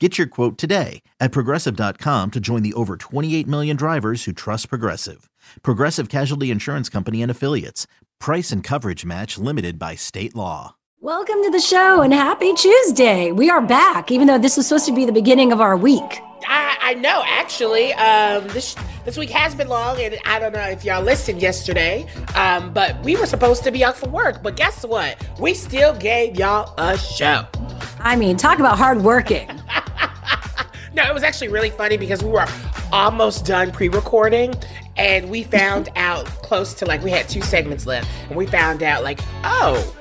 Get your quote today at progressive.com to join the over 28 million drivers who trust Progressive. Progressive Casualty Insurance Company and Affiliates. Price and coverage match limited by state law. Welcome to the show and happy Tuesday. We are back, even though this was supposed to be the beginning of our week. I, I know, actually. Um, this this week has been long, and I don't know if y'all listened yesterday, um, but we were supposed to be off from work. But guess what? We still gave y'all a show. I mean, talk about hard working. No, it was actually really funny because we were almost done pre-recording and we found out close to like we had two segments left and we found out like, oh,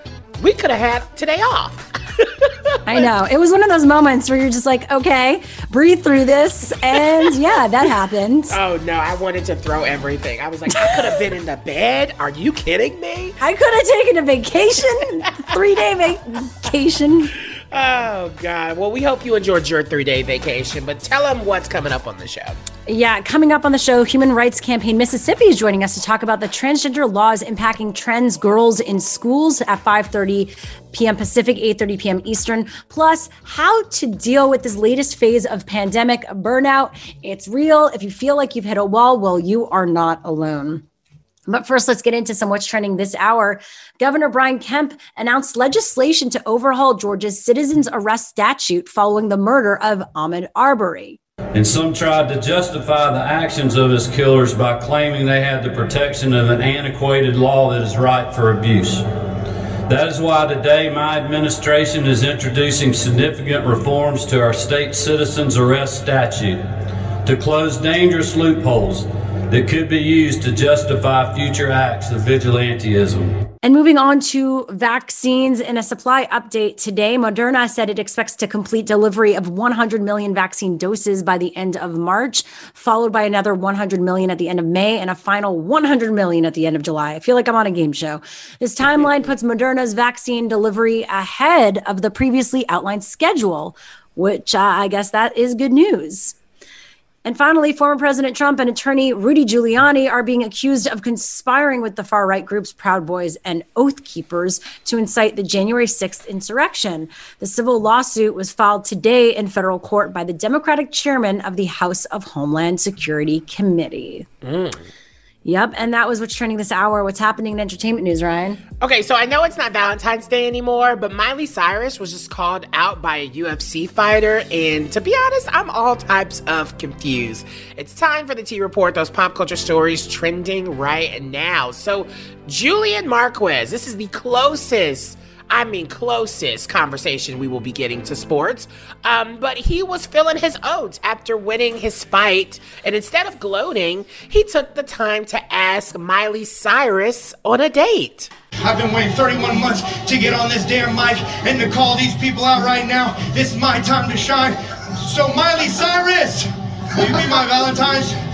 we could have had today off. I know. It was one of those moments where you're just like, okay, breathe through this. And yeah, that happened. Oh no, I wanted to throw everything. I was like, I could have been in the bed. Are you kidding me? I could have taken a vacation, three day vacation. Oh God. Well, we hope you enjoyed your three day vacation, but tell them what's coming up on the show. Yeah, coming up on the show, Human Rights Campaign Mississippi is joining us to talk about the transgender laws impacting trans girls in schools at 5:30 p.m. Pacific, 8:30 p.m. Eastern. Plus, how to deal with this latest phase of pandemic burnout. It's real. If you feel like you've hit a wall, well, you are not alone. But first, let's get into some what's trending this hour. Governor Brian Kemp announced legislation to overhaul Georgia's citizens arrest statute following the murder of Ahmaud Arbery. And some tried to justify the actions of his killers by claiming they had the protection of an antiquated law that is ripe for abuse. That is why today my administration is introducing significant reforms to our state citizens arrest statute to close dangerous loopholes that could be used to justify future acts of vigilantism. And moving on to vaccines in a supply update today, Moderna said it expects to complete delivery of 100 million vaccine doses by the end of March, followed by another 100 million at the end of May and a final 100 million at the end of July. I feel like I'm on a game show. This timeline puts Moderna's vaccine delivery ahead of the previously outlined schedule, which uh, I guess that is good news. And finally, former President Trump and attorney Rudy Giuliani are being accused of conspiring with the far right groups Proud Boys and Oath Keepers to incite the January 6th insurrection. The civil lawsuit was filed today in federal court by the Democratic chairman of the House of Homeland Security Committee. Mm. Yep, and that was what's trending this hour. What's happening in entertainment news, Ryan? Okay, so I know it's not Valentine's Day anymore, but Miley Cyrus was just called out by a UFC fighter, and to be honest, I'm all types of confused. It's time for the T Report, those pop culture stories trending right now. So, Julian Marquez, this is the closest I mean, closest conversation we will be getting to sports. Um, but he was filling his oats after winning his fight. And instead of gloating, he took the time to ask Miley Cyrus on a date. I've been waiting 31 months to get on this damn mic and to call these people out right now. This is my time to shine. So, Miley Cyrus, will you be my Valentine's?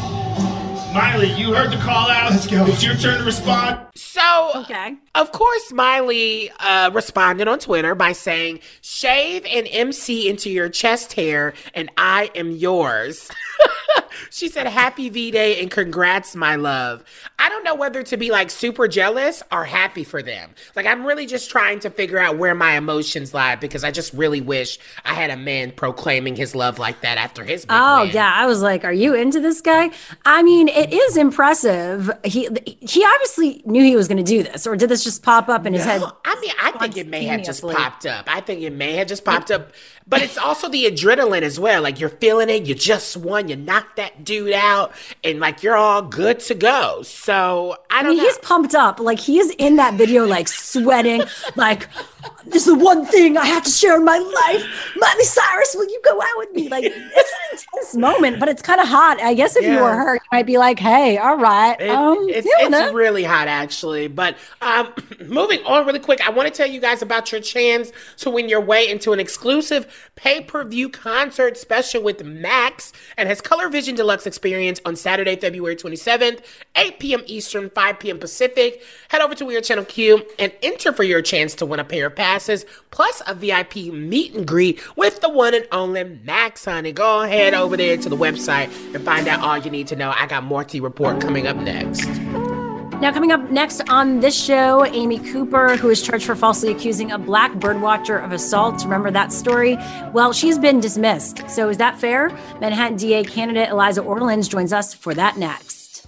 Miley, you heard the call out. Let's go. It's your turn to respond. So, okay. Of course, Miley uh, responded on Twitter by saying, "Shave an MC into your chest hair, and I am yours." she said, "Happy V Day and congrats, my love." I don't know whether to be like super jealous or happy for them. Like, I'm really just trying to figure out where my emotions lie because I just really wish I had a man proclaiming his love like that after his. oh win. yeah, I was like, "Are you into this guy?" I mean, it is impressive. He he obviously knew he was going to do this, or did this just pop up in his no, head? I mean, I think it may have just popped up. I think it may have just popped up but it's also the adrenaline as well. Like you're feeling it, you just won, you knocked that dude out, and like you're all good to go. So I don't I mean, know. He's pumped up. Like he is in that video, like sweating, like this is the one thing I have to share in my life. Miley Cyrus, will you go out with me? Like it's an intense moment, but it's kind of hot. I guess if yeah. you were her, you might be like, hey, all right. It, um, it's, it's really hot actually. But um, moving on really quick, I want to tell you guys about your chance to win your way into an exclusive pay-per-view concert special with Max and his Color Vision Deluxe experience on Saturday, February 27th, 8 p.m. Eastern, 5 p.m. Pacific. Head over to WeAreChannelQ and enter for your chance to win a pair of passes plus a VIP meet and greet with the one and only Max Honey. Go ahead over there to the website and find out all you need to know. I got more T report coming up next. Now, coming up next on this show, Amy Cooper, who is charged for falsely accusing a black birdwatcher of assault. Remember that story? Well, she's been dismissed. So, is that fair? Manhattan DA candidate Eliza Orlins joins us for that next.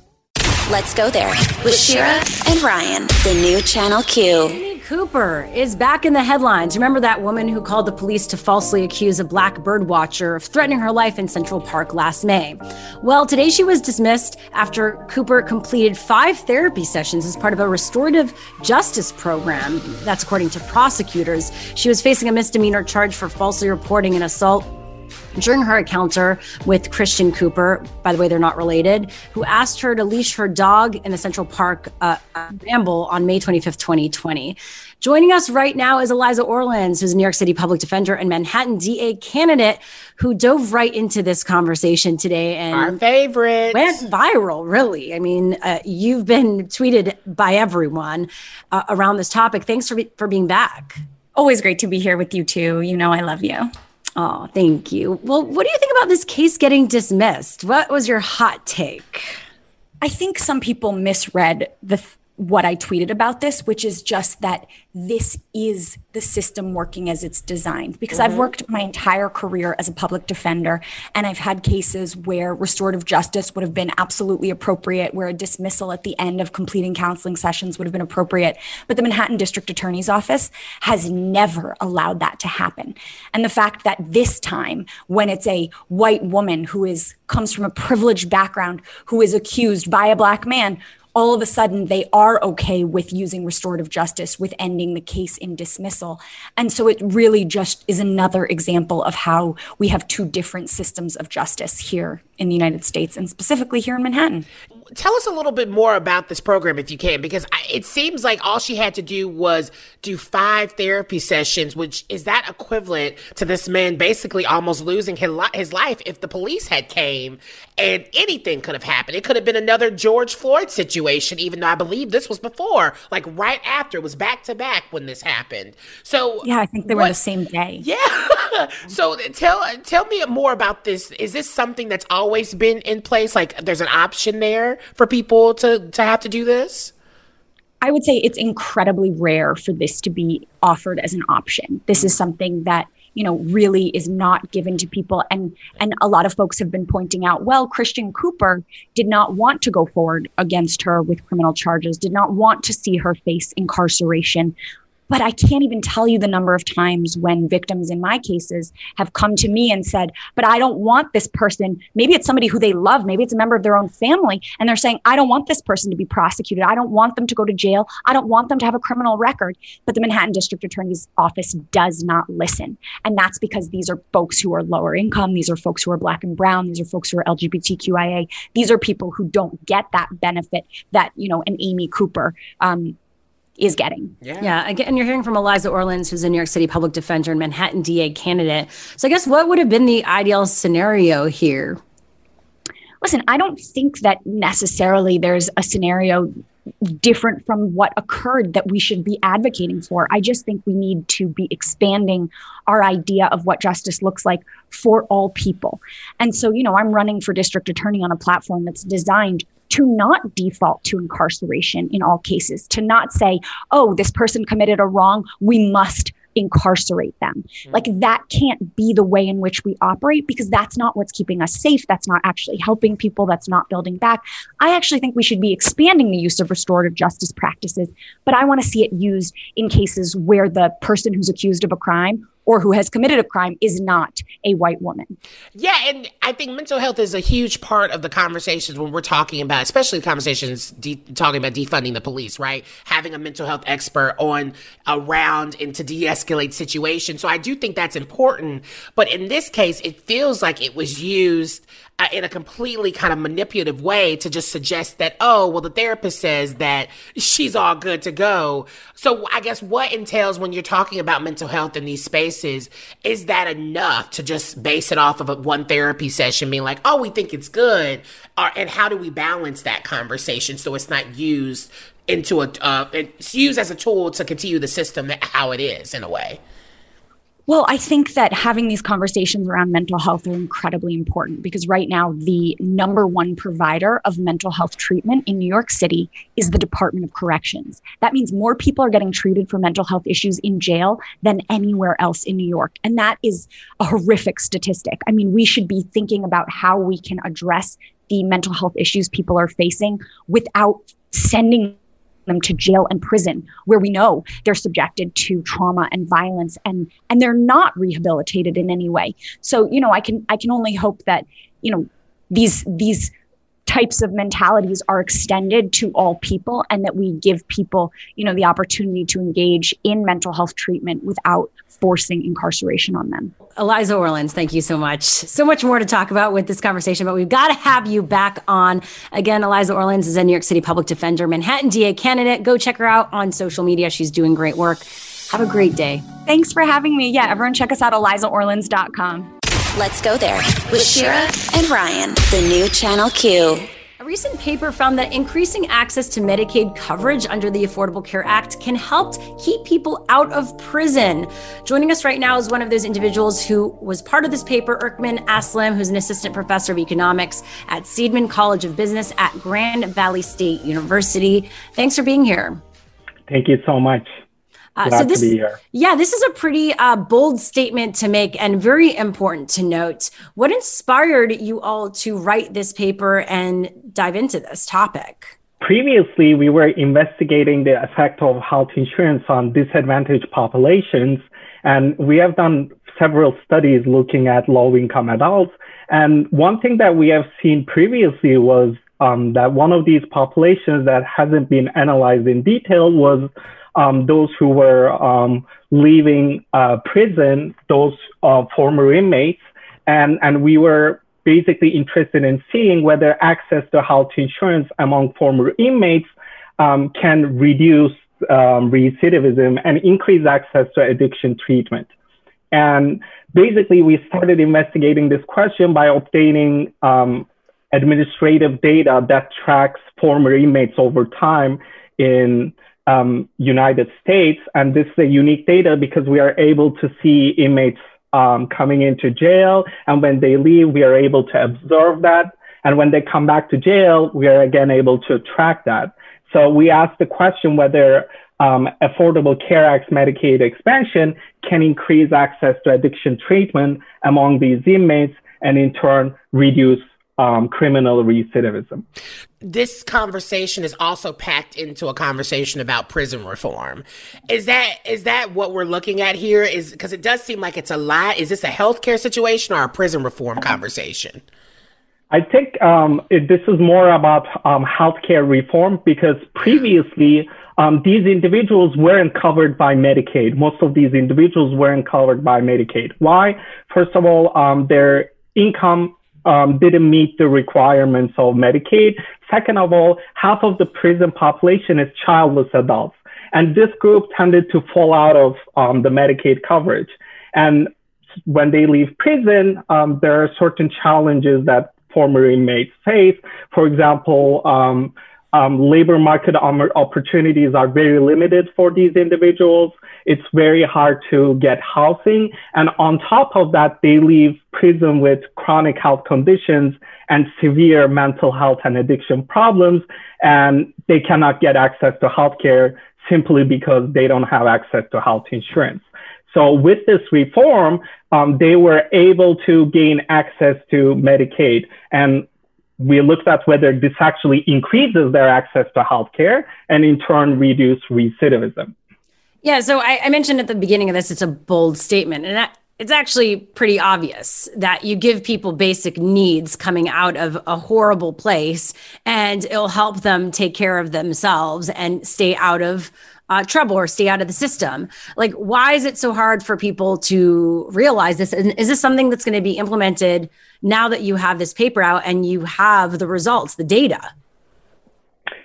Let's go there with Shira and Ryan, the new Channel Q. Cooper is back in the headlines. Remember that woman who called the police to falsely accuse a black birdwatcher of threatening her life in Central Park last May? Well, today she was dismissed after Cooper completed five therapy sessions as part of a restorative justice program. That's according to prosecutors. She was facing a misdemeanor charge for falsely reporting an assault during her encounter with Christian Cooper, by the way, they're not related, who asked her to leash her dog in the Central Park uh, ramble on May 25th, 2020. Joining us right now is Eliza Orlins, who's a New York City public defender and Manhattan DA candidate who dove right into this conversation today and our favorite went viral. Really, I mean, uh, you've been tweeted by everyone uh, around this topic. Thanks for be- for being back. Always great to be here with you too. You know, I love you. Oh, thank you. Well, what do you think about this case getting dismissed? What was your hot take? I think some people misread the what I tweeted about this, which is just that this is the system working as it's designed. Because mm-hmm. I've worked my entire career as a public defender, and I've had cases where restorative justice would have been absolutely appropriate, where a dismissal at the end of completing counseling sessions would have been appropriate. But the Manhattan District Attorney's Office has never allowed that to happen. And the fact that this time, when it's a white woman who is comes from a privileged background who is accused by a black man all of a sudden they are okay with using restorative justice with ending the case in dismissal. And so it really just is another example of how we have two different systems of justice here in the united states and specifically here in manhattan. Tell us a little bit more about this program if you can, because it seems like all she had to do was do five therapy sessions, which is that equivalent to this man basically almost losing his life if the police had came and anything could have happened. It could have been another George Floyd situation, even though I believe this was before, like right after, it was back to back when this happened. So yeah, I think they what, were the same day. Yeah. so tell tell me more about this. Is this something that's always been in place? Like there's an option there for people to to have to do this? I would say it's incredibly rare for this to be offered as an option. This is something that you know really is not given to people. And and a lot of folks have been pointing out well christian cooper did not want to go forward against her with criminal charges did not want to see her face incarceration but I can't even tell you the number of times when victims in my cases have come to me and said, but I don't want this person. Maybe it's somebody who they love. Maybe it's a member of their own family. And they're saying, I don't want this person to be prosecuted. I don't want them to go to jail. I don't want them to have a criminal record. But the Manhattan District Attorney's Office does not listen. And that's because these are folks who are lower income. These are folks who are black and brown. These are folks who are LGBTQIA. These are people who don't get that benefit that, you know, an Amy Cooper um, is getting. Yeah. Yeah. Again, you're hearing from Eliza Orlins, who's a New York City public defender and Manhattan DA candidate. So I guess what would have been the ideal scenario here? Listen, I don't think that necessarily there's a scenario different from what occurred that we should be advocating for. I just think we need to be expanding our idea of what justice looks like for all people. And so, you know, I'm running for district attorney on a platform that's designed to not default to incarceration in all cases, to not say, oh, this person committed a wrong, we must incarcerate them. Mm-hmm. Like that can't be the way in which we operate because that's not what's keeping us safe. That's not actually helping people. That's not building back. I actually think we should be expanding the use of restorative justice practices, but I want to see it used in cases where the person who's accused of a crime or who has committed a crime is not a white woman. Yeah, and I think mental health is a huge part of the conversations when we're talking about, especially the conversations de- talking about defunding the police, right? Having a mental health expert on around and to de-escalate situations. So I do think that's important, but in this case, it feels like it was used uh, in a completely kind of manipulative way to just suggest that, oh, well, the therapist says that she's all good to go. So I guess what entails when you're talking about mental health in these spaces, is that enough to just base it off of a one therapy session being like, oh, we think it's good? Or, and how do we balance that conversation so it's not used into a, uh, it's used as a tool to continue the system how it is in a way? Well, I think that having these conversations around mental health are incredibly important because right now, the number one provider of mental health treatment in New York City is the Department of Corrections. That means more people are getting treated for mental health issues in jail than anywhere else in New York. And that is a horrific statistic. I mean, we should be thinking about how we can address the mental health issues people are facing without sending them to jail and prison where we know they're subjected to trauma and violence and and they're not rehabilitated in any way. So you know i can i can only hope that you know these these types of mentalities are extended to all people and that we give people you know the opportunity to engage in mental health treatment without forcing incarceration on them. Eliza Orlins, thank you so much. So much more to talk about with this conversation, but we've got to have you back on. Again, Eliza Orlins is a New York City public defender, Manhattan DA candidate. Go check her out on social media. She's doing great work. Have a great day. Thanks for having me. Yeah, everyone check us out, elizaorlins.com. Let's go there with Shira and Ryan, the new Channel Q. A recent paper found that increasing access to Medicaid coverage under the Affordable Care Act can help keep people out of prison. Joining us right now is one of those individuals who was part of this paper, Erkmen Aslim, who's an assistant professor of economics at Seidman College of Business at Grand Valley State University. Thanks for being here. Thank you so much. Uh, so this, yeah, this is a pretty uh, bold statement to make and very important to note. What inspired you all to write this paper and dive into this topic? Previously, we were investigating the effect of health insurance on disadvantaged populations, and we have done several studies looking at low-income adults. And one thing that we have seen previously was um, that one of these populations that hasn't been analyzed in detail was um, those who were um, leaving uh, prison, those uh, former inmates, and, and we were basically interested in seeing whether access to health insurance among former inmates um, can reduce um, recidivism and increase access to addiction treatment. And basically, we started investigating this question by obtaining um, administrative data that tracks former inmates over time in um, United States. And this is a unique data because we are able to see inmates um, coming into jail. And when they leave, we are able to observe that. And when they come back to jail, we are again able to track that. So we asked the question whether um, Affordable Care Act Medicaid expansion can increase access to addiction treatment among these inmates and in turn reduce um, criminal recidivism. This conversation is also packed into a conversation about prison reform. Is that is that what we're looking at here? Is because it does seem like it's a lot. Is this a healthcare situation or a prison reform conversation? I think um, it, this is more about um, healthcare reform because previously um, these individuals weren't covered by Medicaid. Most of these individuals weren't covered by Medicaid. Why? First of all, um, their income um, didn't meet the requirements of Medicaid. Second of all, half of the prison population is childless adults. And this group tended to fall out of um, the Medicaid coverage. And when they leave prison, um, there are certain challenges that former inmates face. For example, um, labor market opportunities are very limited for these individuals. It's very hard to get housing. And on top of that, they leave prison with chronic health conditions and severe mental health and addiction problems. And they cannot get access to healthcare simply because they don't have access to health insurance. So with this reform, um, they were able to gain access to Medicaid. And we looked at whether this actually increases their access to healthcare and in turn reduce recidivism. Yeah, so I, I, mentioned at the beginning of this, it's a bold statement, and that, it's actually pretty obvious that you give people basic needs coming out of a horrible place, and it'll help them take care of themselves and stay out of uh, trouble or stay out of the system. Like, why is it so hard for people to realize this? And is this something that's going to be implemented now that you have this paper out and you have the results, the data?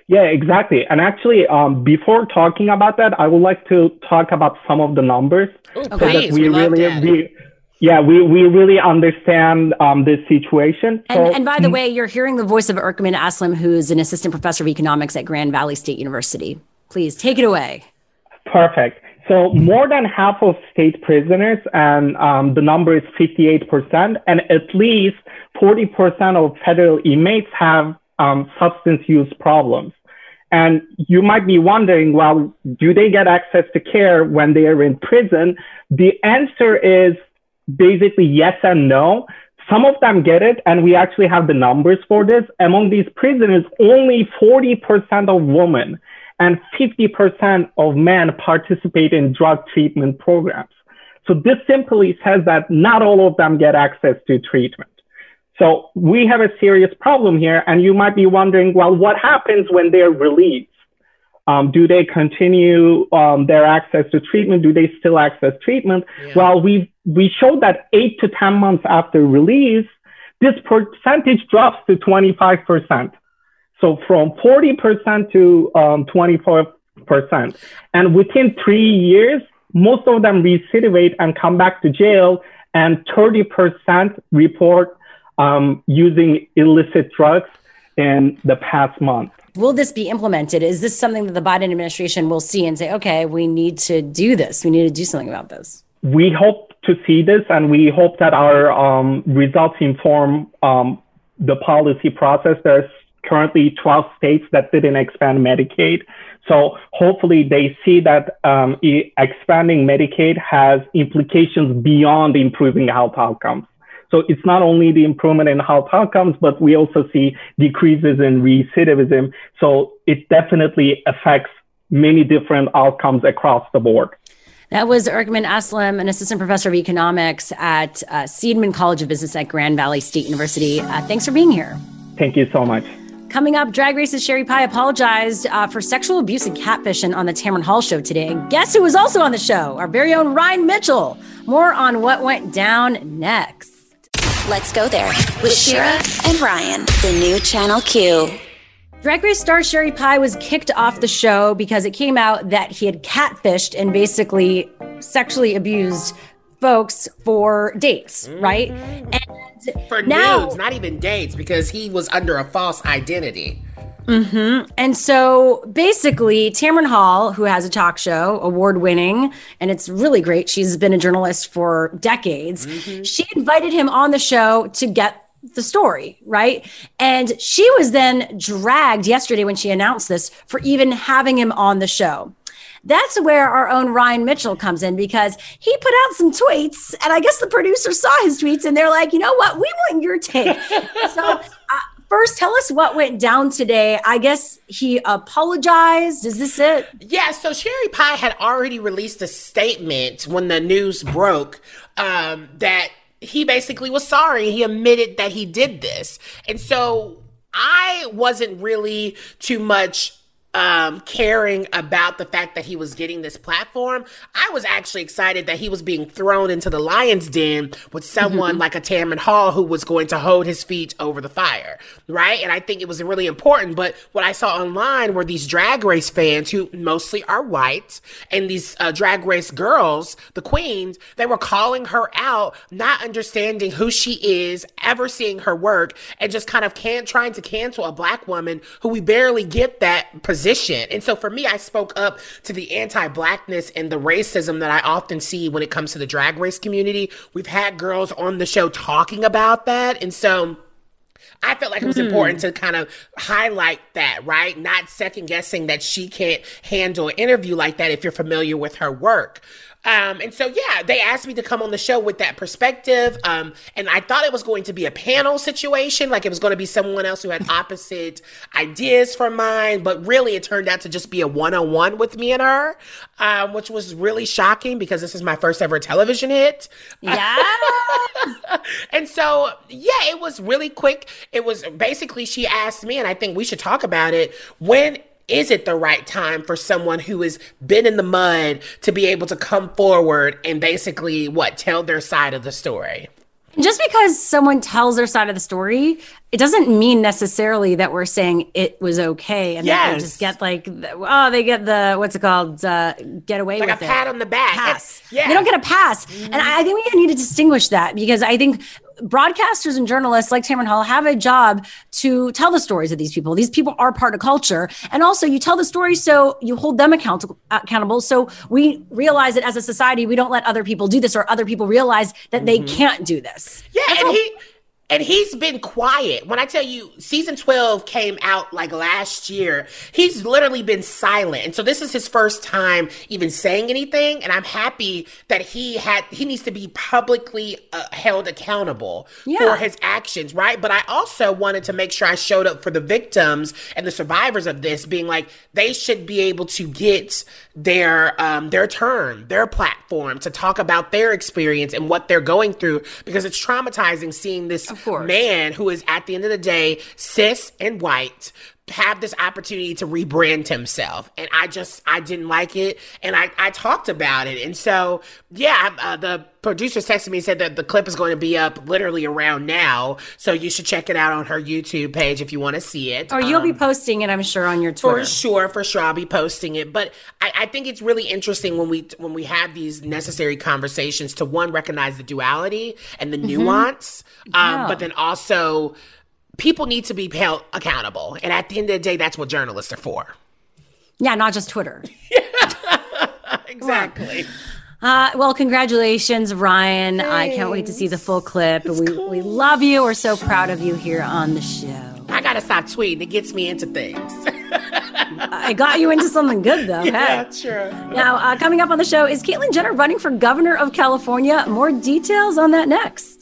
Yeah, exactly. And actually, um, before talking about that, I would like to talk about some of the numbers Ooh, so that we, we really, we, yeah, we, we really understand um, this situation. And, so, and by the mm, way, you're hearing the voice of Erkmen Aslim, who's an assistant professor of economics at Grand Valley State University. Please take it away. Perfect. So more than half of state prisoners, and um, the number is 58%, and at least 40% of federal inmates have um, substance use problems. And you might be wondering, well, do they get access to care when they are in prison? The answer is basically yes and no. Some of them get it, and we actually have the numbers for this. Among these prisoners, only 40% of women and 50% of men participate in drug treatment programs. So this simply says that not all of them get access to treatment. So we have a serious problem here. And you might be wondering, well, what happens when they're released? Um, do they continue um, their access to treatment? Do they still access treatment? Yeah. Well, we we showed that eight to 10 months after release, this percentage drops to 25%. So from 40% to um, 24%. And within three years, most of them recidivate and come back to jail, and 30% report um, using illicit drugs in the past month. Will this be implemented? Is this something that the Biden administration will see and say, okay, we need to do this? We need to do something about this? We hope to see this, and we hope that our um, results inform um, the policy process. There's currently 12 states that didn't expand Medicaid. So hopefully they see that um, expanding Medicaid has implications beyond improving health outcomes. So it's not only the improvement in health outcomes, but we also see decreases in recidivism. So it definitely affects many different outcomes across the board. That was Erkmen Aslim, an assistant professor of economics at uh, Seidman College of Business at Grand Valley State University. Uh, thanks for being here. Thank you so much. Coming up, Drag Race's Sherry Pie apologized uh, for sexual abuse and catfishing on the Tamron Hall show today. And guess who was also on the show? Our very own Ryan Mitchell. More on what went down next. Let's go there with Shira and Ryan, the new Channel Q. Drag Race star Sherry Pie was kicked off the show because it came out that he had catfished and basically sexually abused folks for dates, mm-hmm. right? And for now, nudes, not even dates, because he was under a false identity. Mm-hmm. And so basically, Tamron Hall, who has a talk show, award winning, and it's really great. She's been a journalist for decades. Mm-hmm. She invited him on the show to get the story, right? And she was then dragged yesterday when she announced this for even having him on the show. That's where our own Ryan Mitchell comes in because he put out some tweets, and I guess the producer saw his tweets and they're like, you know what? We want your take. so first tell us what went down today. I guess he apologized. Is this it? Yeah. So Sherry Pie had already released a statement when the news broke um, that he basically was sorry. He admitted that he did this. And so I wasn't really too much um, caring about the fact that he was getting this platform. I was actually excited that he was being thrown into the lion's den with someone mm-hmm. like a Tamron Hall who was going to hold his feet over the fire, right? And I think it was really important. But what I saw online were these drag race fans who mostly are white and these uh, drag race girls, the queens, they were calling her out, not understanding who she is, ever seeing her work, and just kind of can trying to cancel a black woman who we barely get that position position. And so for me, I spoke up to the anti blackness and the racism that I often see when it comes to the drag race community. We've had girls on the show talking about that. And so. I felt like it was mm-hmm. important to kind of highlight that, right? Not second guessing that she can't handle an interview like that if you're familiar with her work. Um, and so, yeah, they asked me to come on the show with that perspective. Um, and I thought it was going to be a panel situation, like it was going to be someone else who had opposite ideas from mine. But really, it turned out to just be a one on one with me and her, um, which was really shocking because this is my first ever television hit. Yeah. and so, yeah, it was really quick. It was basically, she asked me, and I think we should talk about it when is it the right time for someone who has been in the mud to be able to come forward and basically what tell their side of the story? Just because someone tells their side of the story, it doesn't mean necessarily that we're saying it was okay and that they just get like, oh, they get the what's it called, uh, get away Like a with it. pat on the back. pass. Yeah. Mm-hmm. They don't get a pass. And I I think we need to distinguish that because I think broadcasters and journalists like Tamron Hall have a job to tell the stories of these people. These people are part of culture. And also you tell the story so you hold them accountable accountable. So we realize that as a society, we don't let other people do this or other people realize that they mm-hmm. can't do this. Yeah, and he and he's been quiet. When I tell you season 12 came out like last year, he's literally been silent. And so this is his first time even saying anything, and I'm happy that he had he needs to be publicly uh, held accountable Yeah. for his actions, right? But I also wanted to make sure I showed up for the victims and the survivors of this being like they should be able to get their um their turn, their platform to talk about their experience and what they're going through because it's traumatizing seeing this course. man who is at the end of the day cis and white have this opportunity to rebrand himself and i just i didn't like it and i i talked about it and so yeah uh, the producers texted me and said that the clip is going to be up literally around now so you should check it out on her youtube page if you want to see it Or you'll be Um, posting it, I'm sure, on your Twitter. for sure, for sure, I'll be posting it. But I, I think it's really interesting when we when we have these necessary conversations to one recognize the duality and the nuance, um, Yeah. but then also people need to be held accountable. And at the end of the day, that's what journalists are for. Yeah, not just Twitter. Exactly. Uh, well, congratulations, Ryan. I can't wait to see the full clip. We, we love you. We're so proud of you here on the show. I gotta stop tweeting. It gets me into things. I got you into something good, though. yeah, Hey. sure. Now, uh, coming up on the show is Caitlyn Jenner running for governor of California. More details on that next.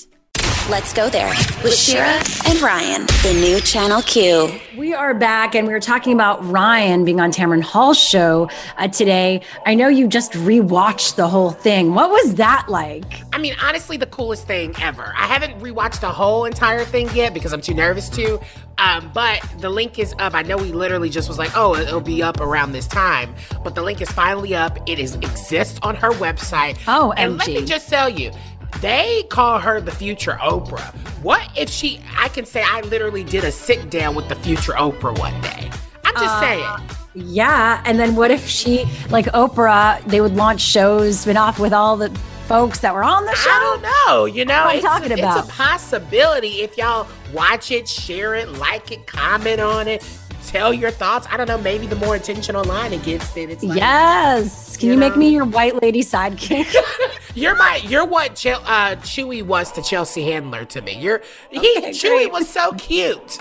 Let's go there with Shira and Ryan, the new Channel Q. We are back, and we were talking about Ryan being on Tamron Hall's show uh, today. I know you just rewatched the whole thing. What was that like? I mean, honestly, the coolest thing ever. I haven't rewatched the whole entire thing yet because I'm too nervous to. Um, but the link is up. I know we literally just was like, oh, it'll be up around this time. But the link is finally up. It is exists on her website. Oh, and let me just tell you. They call her the future Oprah. What if she? I can say I literally did a sit down with the future Oprah one day. I'm just uh, saying. Yeah, and then what if she, like Oprah, they would launch shows spin off with all the folks that were on the show? I don't know. You know, What I'm it's, talking it's about. a possibility if y'all watch it, share it, like it, comment on it, tell your thoughts. I don't know. Maybe the more attention online it gets, then it's like, Yes. Can you, You make me your white lady sidekick? You're my, you're what Chel- uh, Chuy was to Chelsea Handler to me. You're he, Okay, Chuy great. was so cute.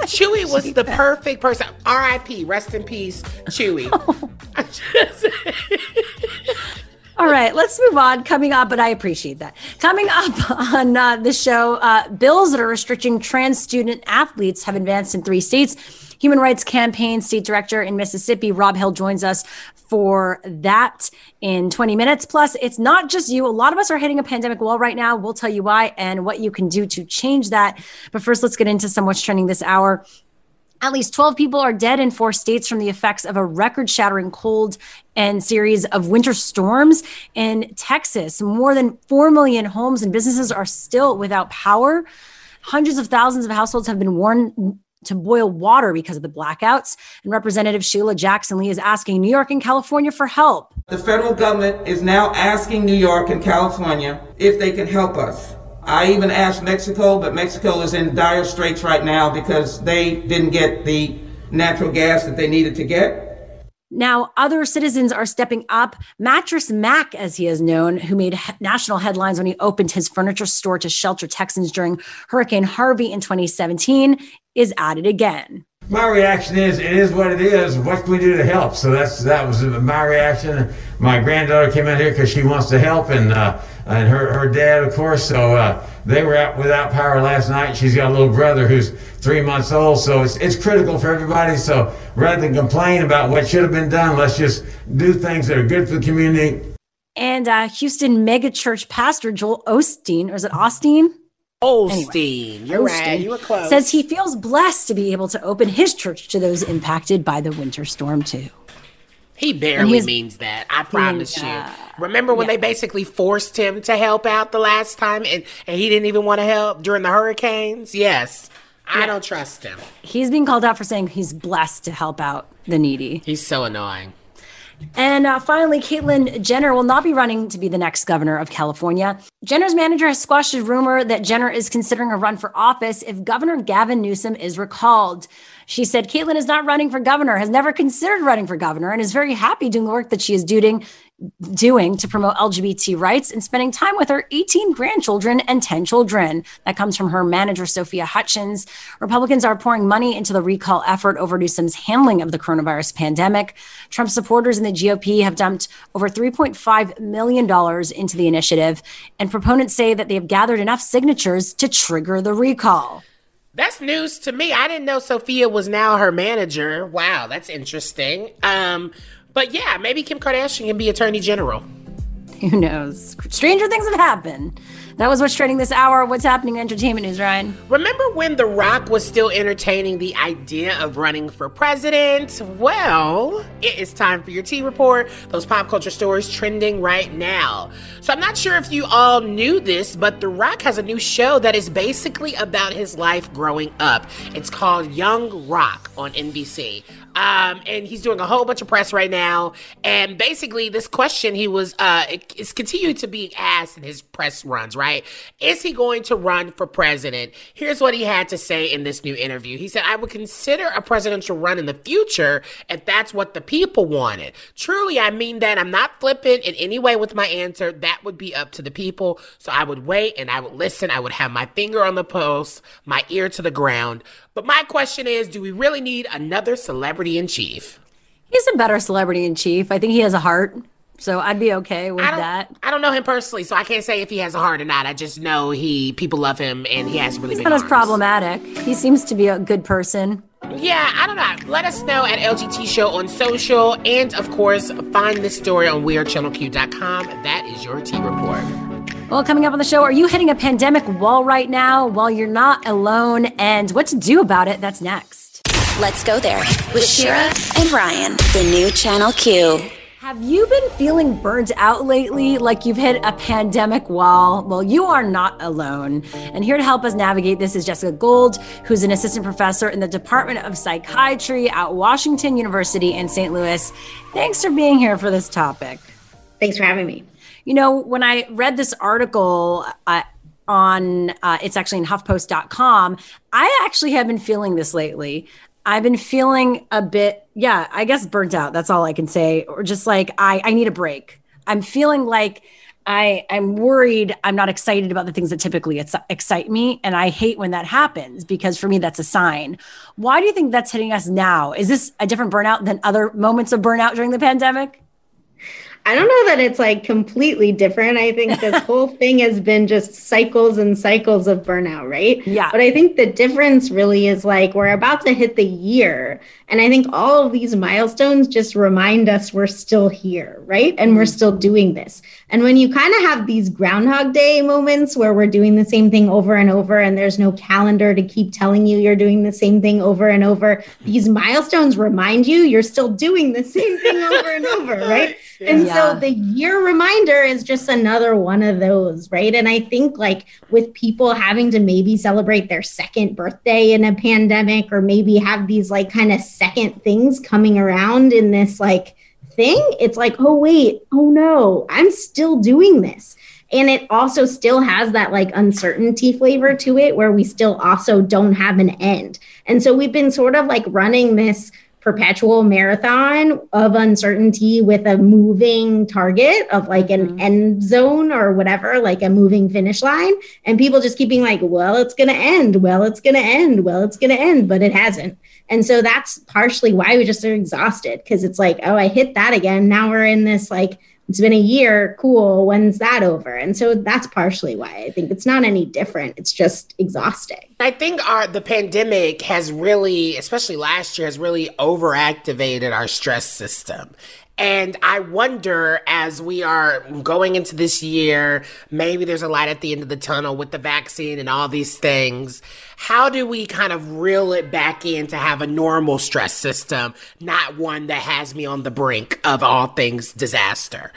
Chuy was the perfect person. R.I.P. Rest in peace, Chuy. Just- All right, let's move on. Coming up, but I appreciate that. Coming up on uh, the show, uh, bills that are restricting trans student athletes have advanced in three states. Human Rights Campaign State Director in Mississippi, Rob Hill, joins us for that in 20 minutes. Plus, it's not just you. A lot of us are hitting a pandemic wall right now. We'll tell you why and what you can do to change that. But first, let's get into some what's trending this hour. At least 12 people are dead in four states from the effects of a record shattering cold and series of winter storms in Texas. More than 4 million homes and businesses are still without power. Hundreds of thousands of households have been warned to boil water because of the blackouts. And Representative Sheila Jackson Lee is asking New York and California for help. The federal government is now asking New York and California if they can help us. I even asked Mexico, but Mexico is in dire straits right now because they didn't get the natural gas that they needed to get. Now, other citizens are stepping up. Mattress Mac, as he is known, who made national headlines when he opened his furniture store to shelter Texans during Hurricane Harvey in 2017, is at it again. my reaction is, it is what it is. What can we do to help? So that's that was my reaction. My granddaughter came out here because she wants to help, and uh, and her her dad, of course. So uh, they were out without power last night. She's got a little brother who's three months old, so it's it's critical for everybody. So rather than complain about what should have been done, let's just do things that are good for the community. And uh, Houston megachurch pastor Joel Osteen, or is it Austin? Osteen. Anyway, You're Osteen right. You were close. Says he feels blessed to be able to open his church to those impacted by the winter storm, too. He barely means that. I promise you. Remember when yeah. they basically forced him to help out the last time and, and he didn't even want to help during the hurricanes? Yes. Yeah. I don't trust him. He's being called out for saying he's blessed to help out the needy. He's so annoying. And uh, finally, Caitlyn Jenner will not be running to be the next governor of California. Jenner's manager has squashed a rumor that Jenner is considering a run for office if Governor Gavin Newsom is recalled. She said Caitlyn is not running for governor, has never considered running for governor, and is very happy doing the work that she is doing doing to promote LGBT rights and spending time with her 18 grandchildren and 10 children. That comes from her manager, Sophia Hutchins. Republicans are pouring money into the recall effort over Newsom's handling of the coronavirus pandemic. Trump supporters in the GOP have dumped over $3.5 million into the initiative, and proponents say that they have gathered enough signatures to trigger the recall. That's news to me. I didn't know Sophia was now her manager. Wow, that's interesting. Um, but yeah, maybe Kim Kardashian can be Attorney General. Who knows? Stranger things have happened. That was what's trending this hour. What's happening in entertainment news, Ryan? Remember when The Rock was still entertaining the idea of running for president? Well, it is time for your T report. Those pop culture stories trending right now. So I'm not sure if you all knew this, but The Rock has a new show that is basically about his life growing up. It's called Young Rock on NBC. Um, and he's doing a whole bunch of press right now. And basically, this question he was uh, is continued to be asked in his press runs. Right? Is he going to run for president? Here's what he had to say in this new interview. He said, "I would consider a presidential run in the future if that's what the people wanted. Truly, I mean that. I'm not flippant in any way with my answer. That would be up to the people. So I would wait and I would listen. I would have my finger on the pulse, my ear to the ground." But my question is do we really need another celebrity in chief? He's a better celebrity in chief. I think he has a heart. So I'd be okay with I that. I don't know him personally, so I can't say if he has a heart or not. I just know he people love him and he has really He's not as problematic. He seems to be a good person. Yeah, I don't know. Let us know at LGT Show on social. And of course, find this story on WeAreChannelQ.com. That is your T Report. Well, coming up on the show, are you hitting a pandemic wall right now? Well, you're not alone. And what to do about it? That's next. Let's go there with Shira and Ryan, the new Channel Q. Have you been feeling burnt out lately, like you've hit a pandemic wall? Well, you are not alone. And here to help us navigate this is Jessica Gold, who's an assistant professor in the Department of Psychiatry at Washington University in St. Louis. Thanks for being here for this topic. Thanks for having me. You know, when I read this article uh, on, uh, it's actually in HuffPost.com, I actually have been feeling this lately. I've been feeling a bit, yeah, I guess burnt out. That's all I can say. Or just like I, I need a break. I'm feeling like I, I'm worried. I'm not excited about the things that typically ex- excite me, and I hate when that happens because for me that's a sign. Why do you think that's hitting us now? Is this a different burnout than other moments of burnout during the pandemic? I don't know that it's like completely different. I think this whole thing has been just cycles and cycles of burnout, right? Yeah. But I think the difference really is like we're about to hit the year. And I think all of these milestones just remind us we're still here, right? And we're mm-hmm. still doing this. And when you kind of have these Groundhog Day moments where we're doing the same thing over and over, and there's no calendar to keep telling you you're doing the same thing over and over, these milestones remind you you're still doing the same thing over and over, right? And yeah. so the year reminder is just another one of those, right? And I think like with people having to maybe celebrate their second birthday in a pandemic or maybe have these like kind of second things coming around in this like thing, it's like, oh, wait, oh no, I'm still doing this. And it also still has that like uncertainty flavor to it where we still also don't have an end. And so we've been sort of like running this perpetual marathon of uncertainty with a moving target of like an mm-hmm. end zone or whatever, like a moving finish line. And people just keep being like, well, it's going to end. Well, it's going to end. Well, it's going to end, but it hasn't. And so that's partially why we just are exhausted because it's like, oh, I hit that again. Now we're in this like, it's been a year. Cool. When's that over? And so that's partially why I think it's not any different. It's just exhausting. I think our the pandemic has really, especially last year, has really overactivated our stress system. And I wonder as we are going into this year, maybe there's a light at the end of the tunnel with the vaccine and all these things. How do we kind of reel it back in to have a normal stress system, not one that has me on the brink of all things disaster?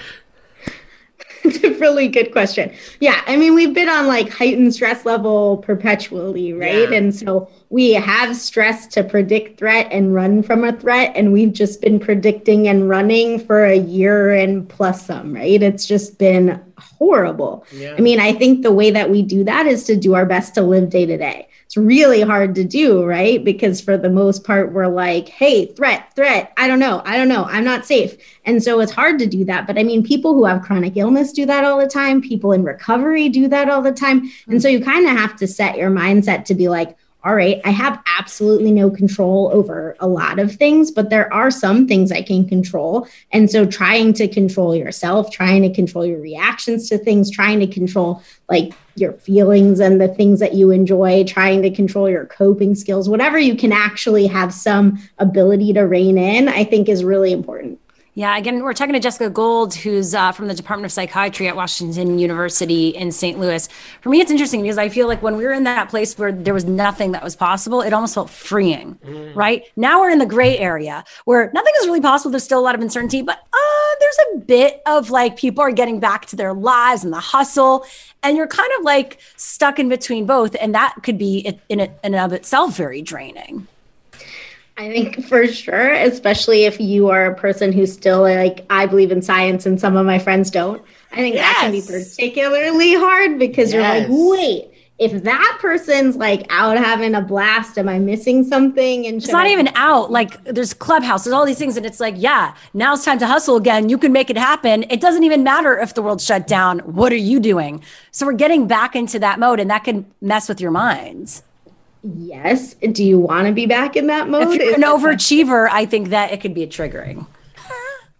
it's a really good question. Yeah, I mean, we've been on like heightened stress level perpetually, right? Yeah. And so we have stress to predict threat and run from a threat, and we've just been predicting and running for a year and plus some, right? It's just been horrible. Yeah. I mean, I think the way that we do that is to do our best to live day to day it's really hard to do, right? Because for the most part, we're like, hey, threat, threat. I don't know. I don't know. I'm not safe. And so it's hard to do that. But I mean, people who have chronic illness do that all the time. People in recovery do that all the time. And hmm. so you kind of have to set your mindset to be like, all right, I have absolutely no control over a lot of things, but there are some things I can control. And so trying to control yourself, trying to control your reactions to things, trying to control like your feelings and the things that you enjoy, trying to control your coping skills, whatever you can actually have some ability to rein in, I think is really important. Yeah, again, we're talking to Jessica Gold, who's uh, from the Department of Psychiatry at Washington University in St. Louis. For me, it's interesting because I feel like when we were in that place where there was nothing that was possible, it almost felt freeing, mm. right? Now we're in the gray area where nothing is really possible. There's still a lot of uncertainty, but uh, there's a bit of like people are getting back to their lives and the hustle. And you're kind of like stuck in between both. And that could be in, in and of itself very draining. I think for sure, especially if you are a person who's still like, I believe in science and some of my friends don't. I think yes. that can be particularly hard because yes. you're like, wait, if that person's like out having a blast, am I missing something? And it's not I- even out. Like there's clubhouse, there's all these things, and it's like, yeah, now it's time to hustle again. You can make it happen. It doesn't even matter if the world's shut down. What are you doing? So we're getting back into that mode, and that can mess with your minds yes. Do you want to be back in that mode? If you're an overachiever, I think that it could be a triggering.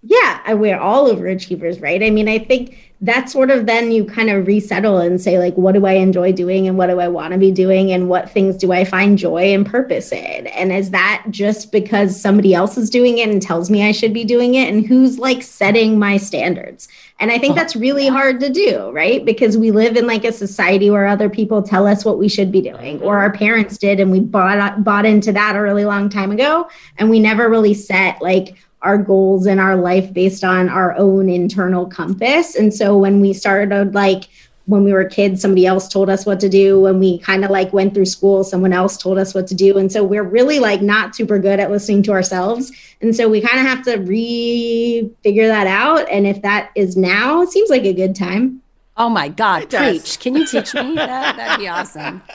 Yeah, we're all overachievers, right? I mean, I think that's sort of then you kind of resettle and say, like, what do I enjoy doing and what do I want to be doing and what things do I find joy and purpose in? And is that just because somebody else is doing it and tells me I should be doing it? And who's like setting my standards? And I think that's really hard to do, right? Because we live in like a society where other people tell us what we should be doing, or our mm-hmm. parents did, and we bought bought into that a really long time ago, and we never really set like our goals in our life based on our own internal compass. And so when we started like when we were kids, somebody else told us what to do. When we kind of like went through school, someone else told us what to do. And so we're really like not super good at listening to ourselves. And so we kind of have to re figure that out. And if that is now, it seems like a good time. Oh my God, preach. Can you teach me that? That'd be awesome.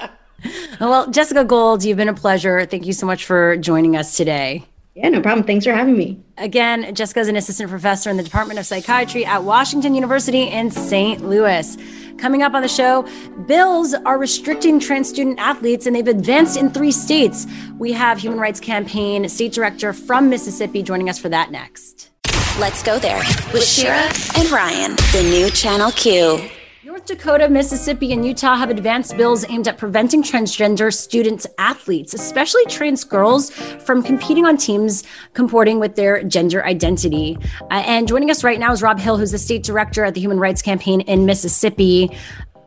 Well, Jessica Gold, you've been a pleasure. Thank you so much for joining us today. Yeah, no problem. Thanks for having me. Again, Jessica is an assistant professor in the Department of Psychiatry at Washington University in St. Louis. Coming up on the show, bills are restricting trans student athletes and they've advanced in three states. We have Human Rights Campaign State Director from Mississippi joining us for that next. Let's go there with Shira and Ryan, the new Channel Q. North Dakota, Mississippi, and Utah have advanced bills aimed at preventing transgender students athletes, especially trans girls, from competing on teams comporting with their gender identity. Uh, and joining us right now is Rob Hill, who's the state director at the Human Rights Campaign in Mississippi.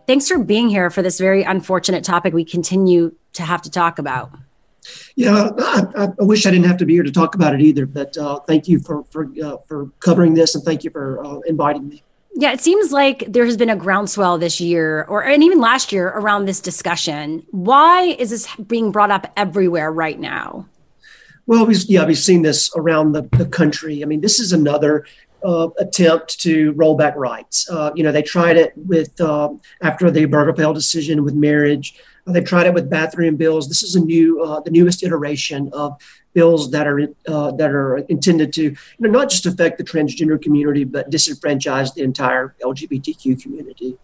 Thanks for being here for this very unfortunate topic we continue to have to talk about. Yeah, I, I, wish I didn't have to be here to talk about it either. But uh, thank you for for uh, for covering this, and thank you for uh, inviting me. Yeah, it seems like there has been a groundswell this year, or and even last year, around this discussion. Why is this being brought up everywhere right now? Well, we, yeah, we've seen this around the, the country. I mean, this is another uh, attempt to roll back rights. Uh, you know, they tried it with uh, after the Obergefell decision with marriage. They've tried it with bathroom bills. This is a new, uh, the newest iteration of bills that are uh, that are intended to you know, not just affect the transgender community, but disenfranchise the entire LGBTQ community.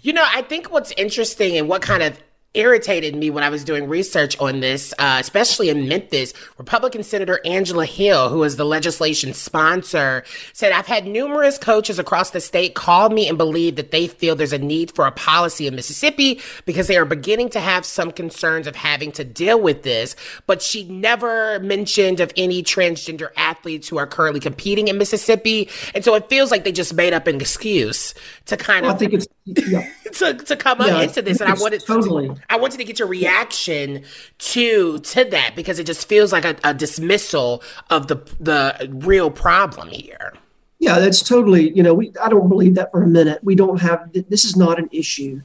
You know, I think what's interesting and what kind of irritated me when I was doing research on this, uh, especially in Memphis. Republican Senator Angela Hill, who is the legislation sponsor, said, I've had numerous coaches across the state call me and believe that they feel there's a need for a policy in Mississippi because they are beginning to have some concerns of having to deal with this. But she never mentioned of any transgender athletes who are currently competing in Mississippi. And so it feels like they just made up an excuse to kind of. I think it's. Yeah. to, to come yeah, up into this and I wanted totally I wanted to get your reaction to to that because it just feels like a, a dismissal of the the real problem here. Yeah, that's totally. You know, we I don't believe that for a minute. We don't have this is not an issue.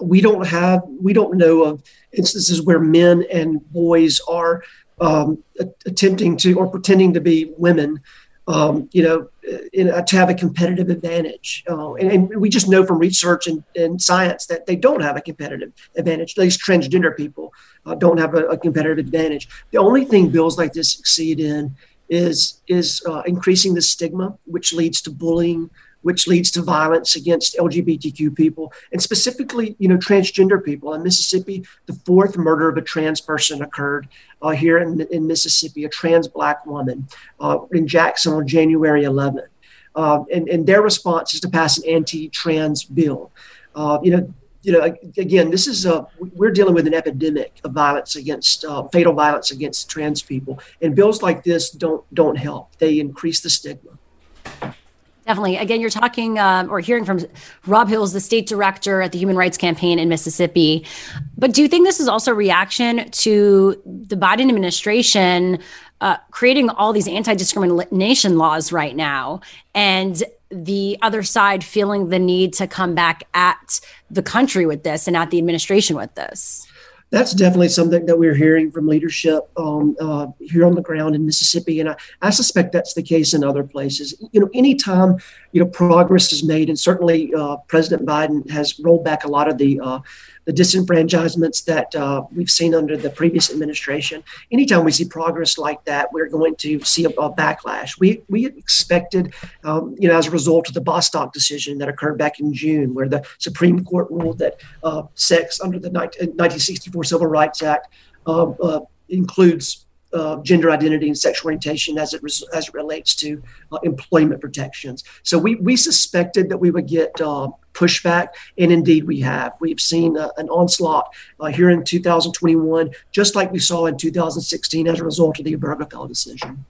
We don't have we don't know of instances where men and boys are um, attempting to or pretending to be women um, you know, in, to have a competitive advantage. Uh, and, and, we just know from research and, and, science that they don't have a competitive advantage. Least transgender people uh, don't have a, a, competitive advantage. The only thing bills like this succeed in is is uh, increasing the stigma, which leads to bullying, which leads to violence against LGBTQ people and specifically, you know, transgender people. In Mississippi, the fourth murder of a trans person occurred uh, here in, in, Mississippi, a trans black woman uh, in Jackson on January 11th. Uh, and, and their response is to pass an anti-trans bill. Uh, you know, you know, again, this is a we're dealing with an epidemic of violence against uh, fatal violence against trans people, and bills like this don't don't help. They increase the stigma. Definitely. Again, you're talking um, or hearing from Rob Hills, the state director at the Human Rights Campaign in Mississippi. But do you think this is also a reaction to the Biden administration uh, creating all these anti discrimination laws right now and the other side feeling the need to come back at the country with this and at the administration with this? That's definitely something that we're hearing from leadership um, uh, here on the ground in Mississippi, and I, I, suspect that's the case in other places. You know, anytime you know progress is made, and certainly uh, President Biden has rolled back a lot of the uh, the disenfranchisements that uh, we've seen under the previous administration. Anytime we see progress like that, we're going to see a, a backlash. We we expected, um, you know, as a result of the Bostock decision that occurred back in June, where the Supreme Court ruled that uh, sex under the 1964 Civil Rights Act uh, uh, includes uh, gender identity and sexual orientation as it res- as it relates to uh, employment protections. So we we suspected that we would get uh, pushback, and indeed we have. We've seen uh, an onslaught uh, here in 2021, just like we saw in 2016 as a result of the Obergefell decision.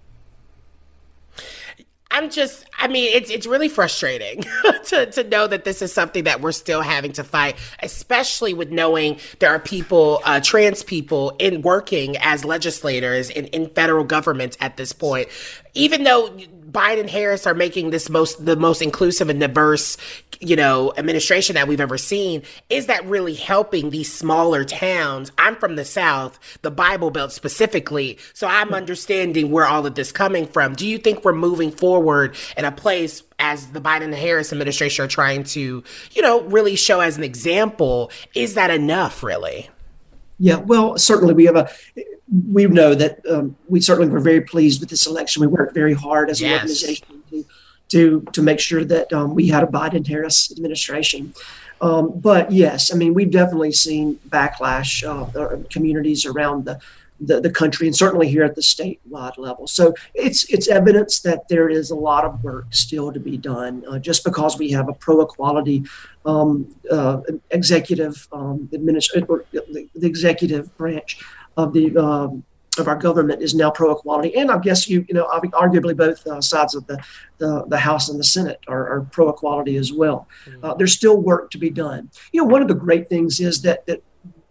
I'm just, I mean, it's it's really frustrating to, to know that this is something that we're still having to fight, especially with knowing there are people, uh, trans people, in working as legislators in, in federal government at this point. Even though Biden Harris are making this most the most inclusive and diverse, you know, administration that we've ever seen. Is that really helping these smaller towns? I'm from the South, the Bible Belt specifically, so I'm understanding where all of this coming from. Do you think we're moving forward in a place as the Biden Harris administration are trying to, you know, really show as an example? Is that enough, really? Yeah, well, certainly we have a we know that um, we certainly were very pleased with this election. We worked very hard as yes. an organization to, to, to make sure that um, we had a Biden Harris administration. Um, but yes, I mean, we've definitely seen backlash uh, communities around the, the, the, country and certainly here at the statewide level. So it's it's evidence that there is a lot of work still to be done. Uh, just because we have a pro equality um, uh, executive um, administrator, the, the executive branch of the um, of our government is now pro equality, and I guess you you know arguably both uh, sides of the, the, the House and the Senate are, are pro equality as well. Mm-hmm. Uh, there's still work to be done. You know, one of the great things is that that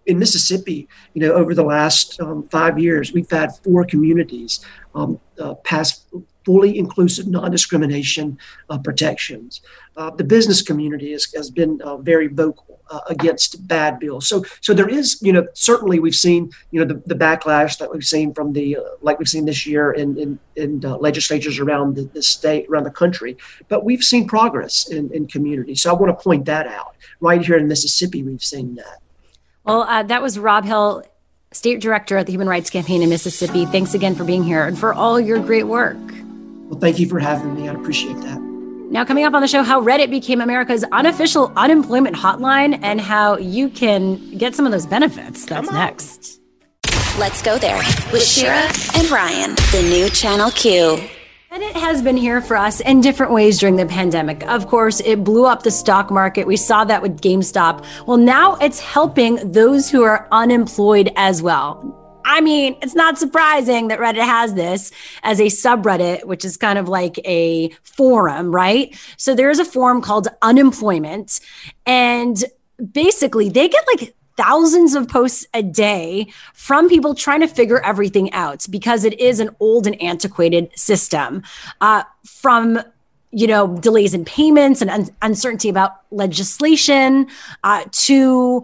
in Mississippi, you know, over the last um, five years, we've had four communities um, uh, pass fully inclusive non-discrimination uh, protections. Uh, the business community has, has been uh, very vocal uh, against bad bills. So, so there is, you know, certainly we've seen, you know, the, the backlash that we've seen from the, uh, like we've seen this year in in, in uh, legislatures around the, the, state, around the country. But we've seen progress in, in community. So I want to point that out. Right here in Mississippi, we've seen that. Well, that was Rob Hill, State Director at the Human Rights Campaign in Mississippi. Thanks again for being here and for all your great work. Well, thank you for having me. I appreciate that. Now, coming up on the show, how Reddit became America's unofficial unemployment hotline and how you can get some of those benefits. That's next. Let's go there with Shira and Ryan, the new Channel Q. Reddit has been here for us in different ways during the pandemic. Of course, it blew up the stock market. We saw that with GameStop. Well, now it's helping those who are unemployed as well. I mean, it's not surprising that Reddit has this as a subreddit, which is kind of like a forum, right? So there's a forum called Unemployment. And basically, they get like thousands of posts a day from people trying to figure everything out because it is an old and antiquated system. Uh, from you know delays in payments and un- uncertainty about legislation uh, to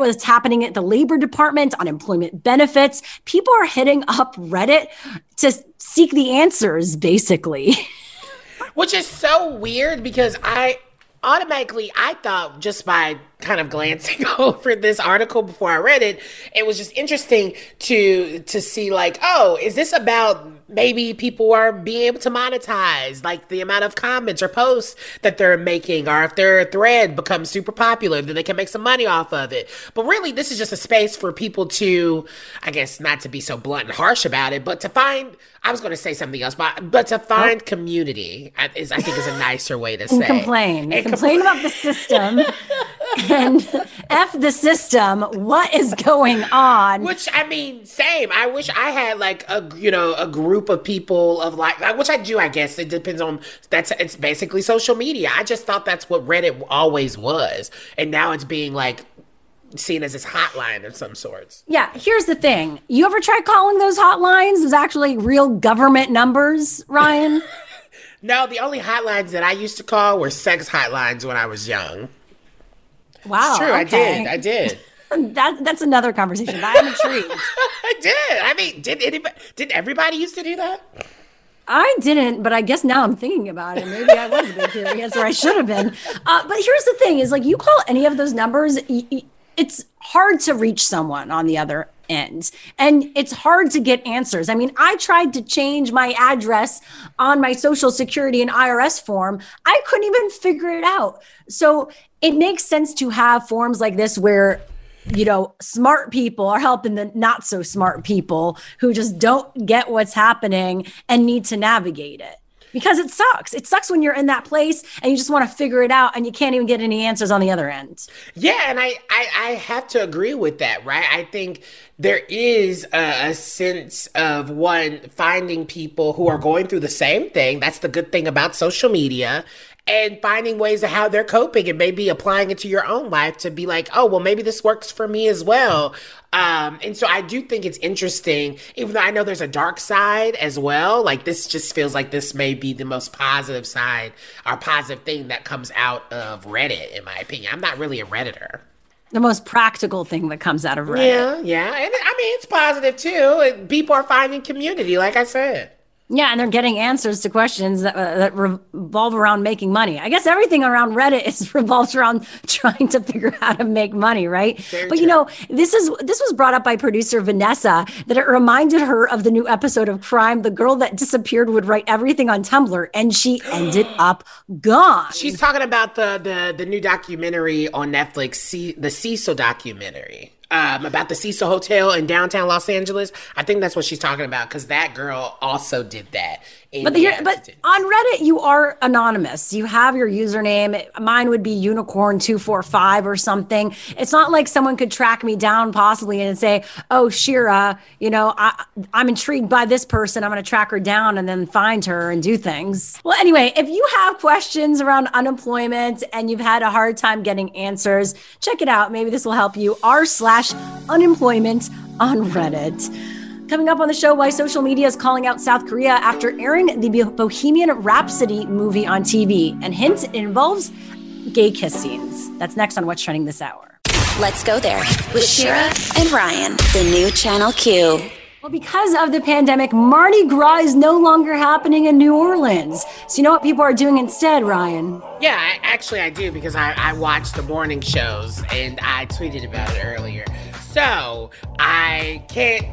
what's happening at the labor department unemployment benefits. People are hitting up reddit to seek the answers basically. Which is so weird because i automatically i thought just by kind of glancing over this article before I read it, it was just interesting to to see like, oh, is this about maybe people are being able to monetize like the amount of comments or posts that they're making or if their thread becomes super popular then they can make some money off of it. But really this is just a space for people to i guess not to be so blunt and harsh about it but to find i was going to say something else but but to find oh. community is i think is a nicer way to say complain. And complain about the system and F the system. What is going on? Which I mean, same. I wish I had like a you know a group of people of like which I do. I guess it depends on that's it's basically social media. I just thought that's what Reddit always was, and now it's being like seen as this hotline of some sorts. Yeah, here's the thing. You ever try calling those hotlines? There's actually real government numbers, Ryan. no, the only hotlines that I used to call were sex hotlines when I was young. Wow. It's true. Okay. I did. I did. that that's another conversation. I'm intrigued. I did. I mean, did anybody? Did everybody used to do that? I didn't, but I guess now I'm thinking about it. Maybe I was a bit curious, or I should have been. Uh, but here's the thing: is like you call any of those numbers, it's hard to reach someone on the other end, and it's hard to get answers. I mean, I tried to change my address on my Social Security and IRS form. I couldn't even figure it out. So it makes sense to have forms like this where you know smart people are helping the not so smart people who just don't get what's happening and need to navigate it because it sucks. It sucks when you're in that place and you just want to figure it out and you can't even get any answers on the other end. Yeah, and I I, I have to agree with that, right? I think there is a, a, sense of one finding people who are going through the same thing. That's the good thing about social media and finding ways of how they're coping and maybe applying it to your own life to be like, oh, well, maybe this works for me as well. Um, and so I do think it's interesting, even though I know there's a dark side as well. Like this just feels like this may be the most positive side or positive thing that comes out of Reddit, in my opinion. I'm not really a Redditor. The most practical thing that comes out of Reddit. Yeah, yeah. And I mean, it's positive too. People are finding community, like I said. Yeah, and they're getting answers to questions that, uh, that revolve around making money. I guess everything around Reddit is revolves around trying to figure out how to make money, right? Very but true. you know, this is this was brought up by producer Vanessa that it reminded her of the new episode of Crime. The girl that disappeared would write everything on Tumblr, and she ended up gone. She's talking about the the the new documentary on Netflix, C- the Cecil documentary um, about the Cecil Hotel in downtown Los Angeles. I think that's what she's talking about because that girl also did that. But, the, but on Reddit, you are anonymous. You have your username. Mine would be unicorn245 or something. It's not like someone could track me down possibly and say, oh, Shira, you know, I, I'm intrigued by this person. I'm going to track her down and then find her and do things. Well, anyway, if you have questions around unemployment and you've had a hard time getting answers, check it out. Maybe this will help you. R slash unemployment on Reddit. Coming up on the show, why social media is calling out South Korea after airing the Bohemian Rhapsody movie on TV. And hint, it involves gay kiss scenes. That's next on What's Trending this hour. Let's go there with Shira and Ryan, the new Channel Q. Well, because of the pandemic, Mardi Gras is no longer happening in New Orleans. So, you know what people are doing instead, Ryan? Yeah, I, actually, I do because I, I watch the morning shows and I tweeted about it earlier. So, I can't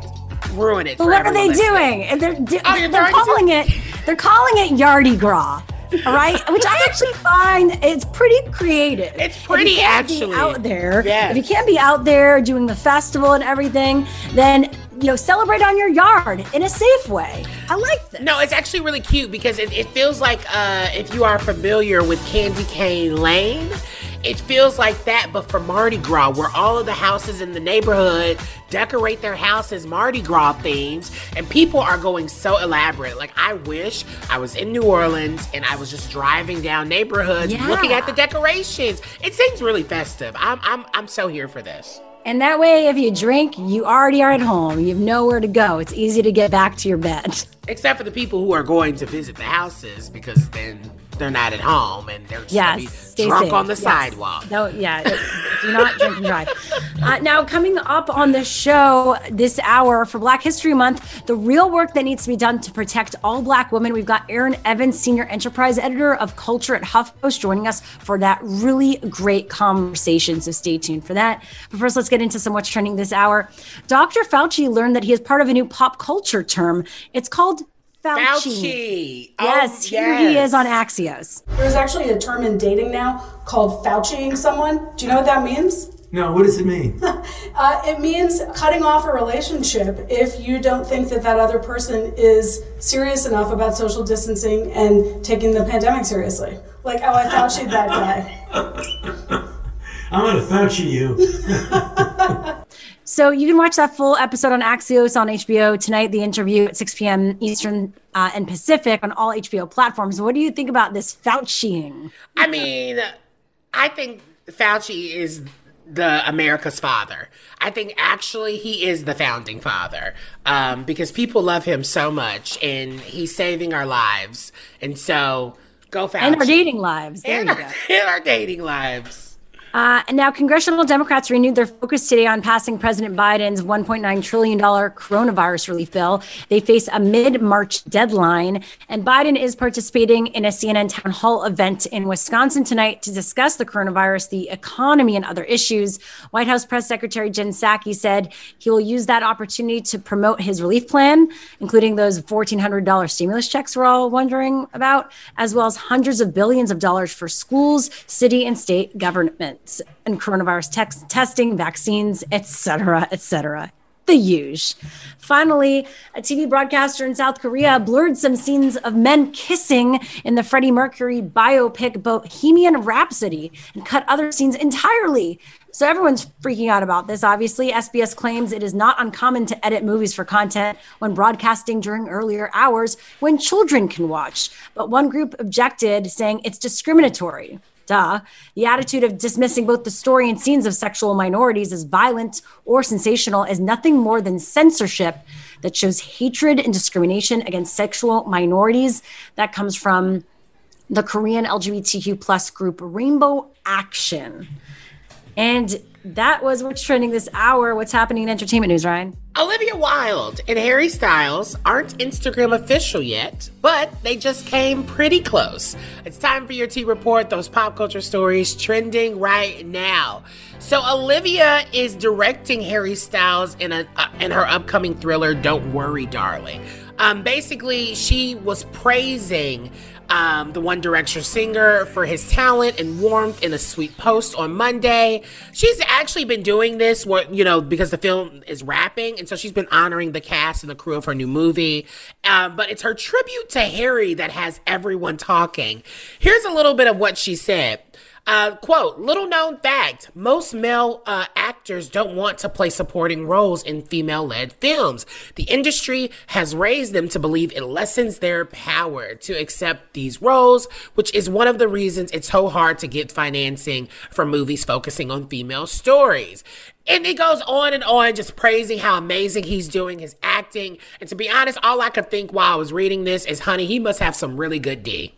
ruin it. But what are they listening. doing? They're, Oh, they're, they're calling it they're calling it Yardy Gras. All right, which I actually find it's pretty creative. It's pretty actually. out there. Yes. If you can't be out there doing the festival and everything, then you know celebrate on your yard in a safe way. I like this. No, it's actually really cute because it, it feels like uh, if you are familiar with Candy Cane Lane, it feels like that, but for Mardi Gras, where all of the houses in the neighborhood decorate their houses Mardi Gras themes, and people are going so elaborate. Like, I wish I was in New Orleans and I was just driving down neighborhoods Yeah. looking at the decorations. It seems really festive. I'm, I'm, I'm so here for this. And that way, if you drink, you already are at home. You have nowhere to go. It's easy to get back to your bed. Except for the people who are going to visit the houses because then they're not at home and they're just Yes, gonna be drunk safe. on the Yes. sidewalk. No, yeah, do not drink and drive. Uh, now, coming up on the show this hour for Black History Month, the real work that needs to be done to protect all Black women. We've got Erin Evans, Senior Enterprise Editor of Culture at HuffPost, joining us for that really great conversation. So stay tuned for that. But first, let's get into some what's trending this hour. Dr. Fauci learned that he is part of a new pop culture term. It's called Fauci. Fauci. Oh, Yes, here he is on Axios. There's actually a term in dating now called Fauciing someone. Do you know what that means? No, what does it mean? Uh, it means cutting off a relationship if you don't think that that other person is serious enough about social distancing and taking the pandemic seriously. Like, oh, I Fauci'd that guy. I'm gonna Fauci you. So you can watch that full episode on Axios on HBO tonight. The interview at 6 p.m. Eastern uh, and Pacific on all HBO platforms. What do you think about this Fauciing? I mean, I think Fauci is the America's father. I think actually he is the founding father um, because people love him so much and he's saving our lives. And so go Fauci. And our dating lives. There And you our, go. and our dating lives. Uh, and now, congressional Democrats renewed their focus today on passing President Biden's $1.9 trillion coronavirus relief bill. They face a mid March deadline, and Biden is participating in a CNN town hall event in Wisconsin tonight to discuss the coronavirus, the economy, and other issues. White House Press Secretary Jen Psaki said he will use that opportunity to promote his relief plan, including those $1,400 stimulus checks we're all wondering about, as well as hundreds of billions of dollars for schools, city, and state and coronavirus testing, vaccines, etc., cetera, et cetera. The huge. Finally, a TV broadcaster in South Korea blurred some scenes of men kissing in the Freddie Mercury biopic Bohemian Rhapsody and cut other scenes entirely. So everyone's freaking out about this. Obviously, SBS claims it is not uncommon to edit movies for content when broadcasting during earlier hours when children can watch. But one group objected, saying it's discriminatory. Duh. The attitude of dismissing both the story and scenes of sexual minorities as violent or sensational is nothing more than censorship that shows hatred and discrimination against sexual minorities. That comes from the Korean LGBTQ plus group Rainbow Action. And that was what's trending this hour. What's happening in entertainment news, Ryan? Olivia Wilde and Harry Styles aren't Instagram official yet, but they just came pretty close. It's time for your T report, those pop culture stories trending right now. So Olivia is directing Harry Styles in a uh, in her upcoming thriller Don't Worry Darling. Um basically she was praising um, the One Direction singer for his talent and warmth in a sweet post on Monday. She's actually been doing this, where, you know, because the film is wrapping, and so she's been honoring the cast and the crew of her new movie. Um, but it's her tribute to Harry that has everyone talking. Here's a little bit of what she said. Uh, quote, little known fact most male uh, actors don't want to play supporting roles in female led films. The industry has raised them to believe it lessens their power to accept these roles, which is one of the reasons it's so hard to get financing for movies focusing on female stories. And it goes on and on, just praising how amazing he's doing his acting. And to be honest, all I could think while I was reading this is, honey, he must have some really good D.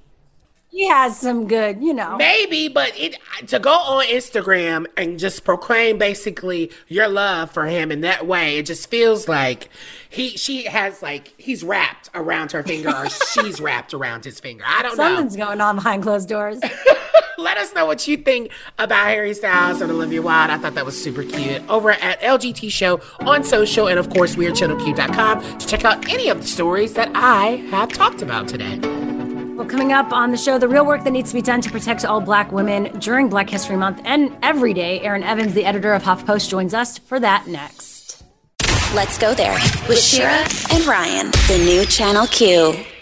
he has some good, you know. Maybe, but it to go on Instagram and just proclaim basically your love for him in that way, it just feels like he she has like he's wrapped around her finger or she's wrapped around his finger. I don't Something's know. Something's going on behind closed doors. Let us know what you think about Harry Styles and Olivia Wilde. I thought that was super cute. Over at LGT Show on social and of course wearechannelq.com to check out any of the stories that I have talked about today. Well, coming up on the show, the real work that needs to be done to protect all Black women during Black History Month and every day. Erin Evans, the editor of HuffPost, joins us for that next. Let's go there with Shira and Ryan, the new Channel Q.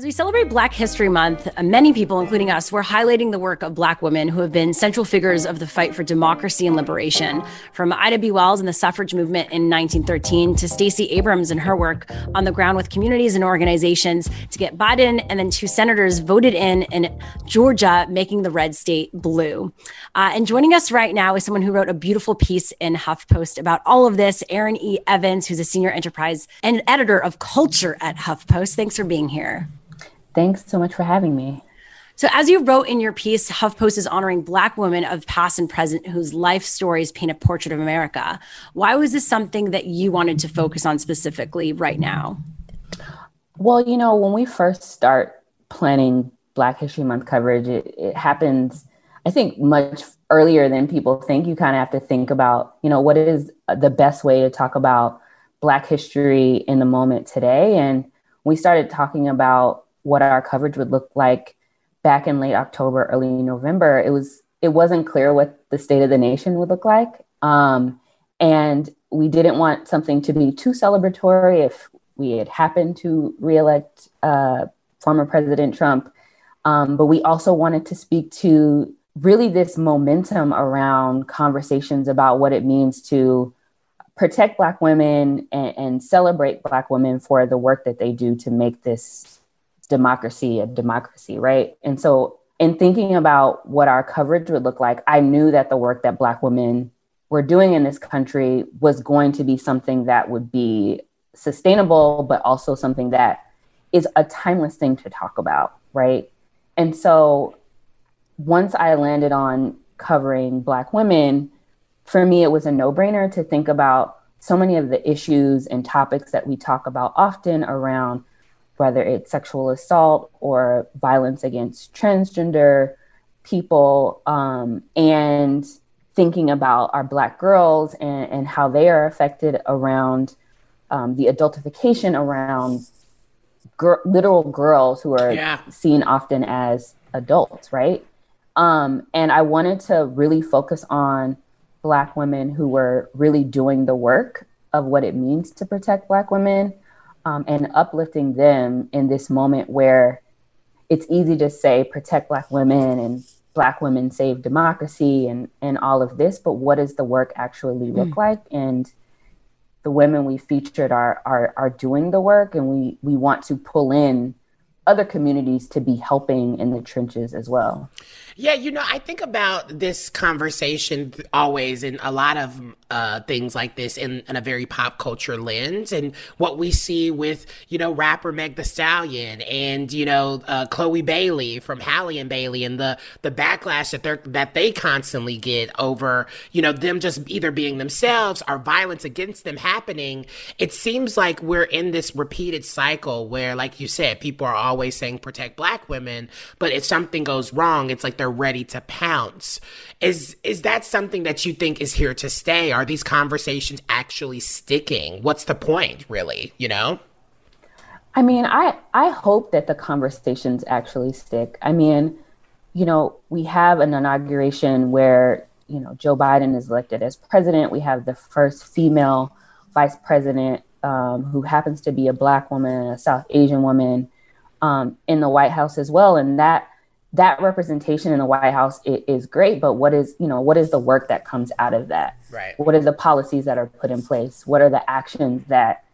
As we celebrate Black History Month, uh, many people, including us, were highlighting the work of Black women who have been central figures of the fight for democracy and liberation. From Ida B. Wells and the suffrage movement in 1913 to Stacey Abrams and her work on the ground with communities and organizations to get Biden and then two senators voted in in Georgia, making the red state blue. Uh, and joining us right now is someone who wrote a beautiful piece in HuffPost about all of this, Erin E. Evans, who's a senior enterprise and editor of culture at HuffPost. Thanks for being here. Thanks so much for having me. So, as you wrote in your piece, HuffPost is honoring Black women of past and present whose life stories paint a portrait of America. Why was this something that you wanted to focus on specifically right now? Well, you know, when we first start planning Black History Month coverage, it, it happens, I think, much earlier than people think. You kind of have to think about, you know, what is the best way to talk about Black history in the moment today. And we started talking about what our coverage would look like back in late October, early November, it was it wasn't clear what the state of the nation would look like, um, and we didn't want something to be too celebratory if we had happened to reelect uh, former President Trump, um, but we also wanted to speak to really this momentum around conversations about what it means to protect Black women and, and celebrate Black women for the work that they do to make this democracy a democracy, right? And so, in thinking about what our coverage would look like, I knew that the work that Black women were doing in this country was going to be something that would be sustainable, but also something that is a timeless thing to talk about, right? And so, once I landed on covering Black women, for me, it was a no brainer to think about so many of the issues and topics that we talk about often around whether it's sexual assault or violence against transgender people, um, and thinking about our Black girls and, and how they are affected around um, the adultification around gr- literal girls who are yeah. seen often as adults, right? Um, and I wanted to really focus on Black women who were really doing the work of what it means to protect Black women um, and uplifting them in this moment where it's easy to say protect Black women and Black women save democracy and, and all of this, but what does the work actually look mm. like? And the women we featured are, are are doing the work, and we we want to pull in other communities to be helping in the trenches as well. Yeah, you know, I think about this conversation always in a lot of uh, things like this in, in, a very pop culture lens, and what we see with you know rapper Meg Thee Stallion and you know uh, Chloe Bailey from Halle and Bailey, and the the backlash that they that they constantly get over you know them just either being themselves or violence against them happening. It seems like we're in this repeated cycle where, like you said, people are always saying protect Black women, but if something goes wrong, it's like they're ready to pounce. Is is that something that you think is here to stay? Are these conversations actually sticking? What's the point, really? You know? I mean, I I hope that the conversations actually stick. I mean, you know, we have an inauguration where, you know, Joe Biden is elected as president. We have the first female vice president um, who happens to be a black woman, a South Asian woman um, in the White House as well. And that that representation in the White House is, is, great, but what is you know what is the work that comes out of that? Right. What are the policies that are put in place? What are the actions that